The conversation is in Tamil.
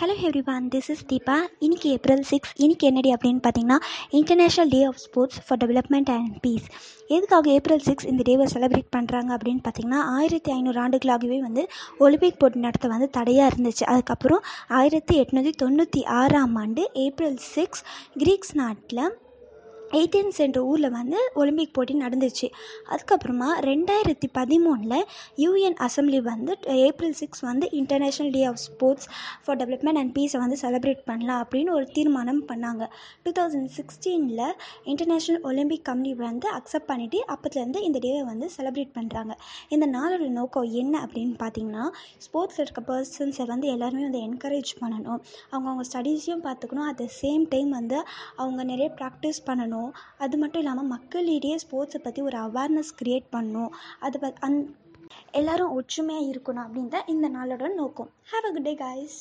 Hello everyone this is Deepa இன்னைக்கு ஏப்ரல் சிக்ஸ் இன்னைக்கு என்னடி அப்படின்னு பார்த்தீங்கன்னா international day of sports for development and peace எதுக்காக ஏப்ரல் சிக்ஸ் இந்த டேவை செலிப்ரேட் பண்ணுறாங்க அப்படின்னு பார்த்தீங்கன்னா ஆயிரத்தி ஐநூறு ஆண்டுகளாகவே வந்து ஒலிம்பிக் போட்டி நடத்த வந்து தடையாக இருந்துச்சு. அதுக்கப்புறம் ஆயிரத்தி எட்நூற்றி தொண்ணூற்றி ஆறாம் ஆண்டு ஏப்ரல் சிக்ஸ் கிரீக்ஸ் நாட்டில் எயிட்டீன்ஸ் என்ற ஊரில் வந்து ஒலிம்பிக் போட்டி நடந்துச்சு. அதுக்கப்புறமா ரெண்டாயிரத்தி பதிமூணில் யூஎன் அசம்பிளி வந்து ஏப்ரல் சிக்ஸ் வந்து international day of sports for development and பீஸை வந்து செலிப்ரேட் பண்ணலாம் அப்படின்னு ஒரு தீர்மானம் பண்ணாங்க. டூ தௌசண்ட் சிக்ஸ்டீனில் இன்டர்நேஷ்னல் ஒலிம்பிக் கமிட்டி வந்து அக்செப்ட் பண்ணிவிட்டு அப்போத்துலேருந்து இந்த டேவை வந்து செலிப்ரேட் பண்ணுறாங்க இந்த நாளோட நோக்கம் என்ன அப்படின்னு பார்த்தீங்கன்னா ஸ்போர்ட்ஸில் இருக்க பர்சன்ஸை வந்து எல்லாருமே வந்து என்கரேஜ் பண்ணணும். அவங்க அவங்க ஸ்டடீஸையும் பார்த்துக்கணும் அட் த சேம் டைம் வந்து அவங்க நிறைய ப்ராக்டிஸ் பண்ணணும். பண்ணணும். அது மட்டும் இல்லாமல் மக்களிடையே ஸ்போர்ட்ஸை பற்றி ஒரு அவேர்னஸ் க்ரியேட் பண்ணணும் அது ப அந் எல்லோரும் ஒற்றுமையாக இருக்கணும் அப்படின்னு தான் இந்த நாளோட நோக்கம். Have a good day guys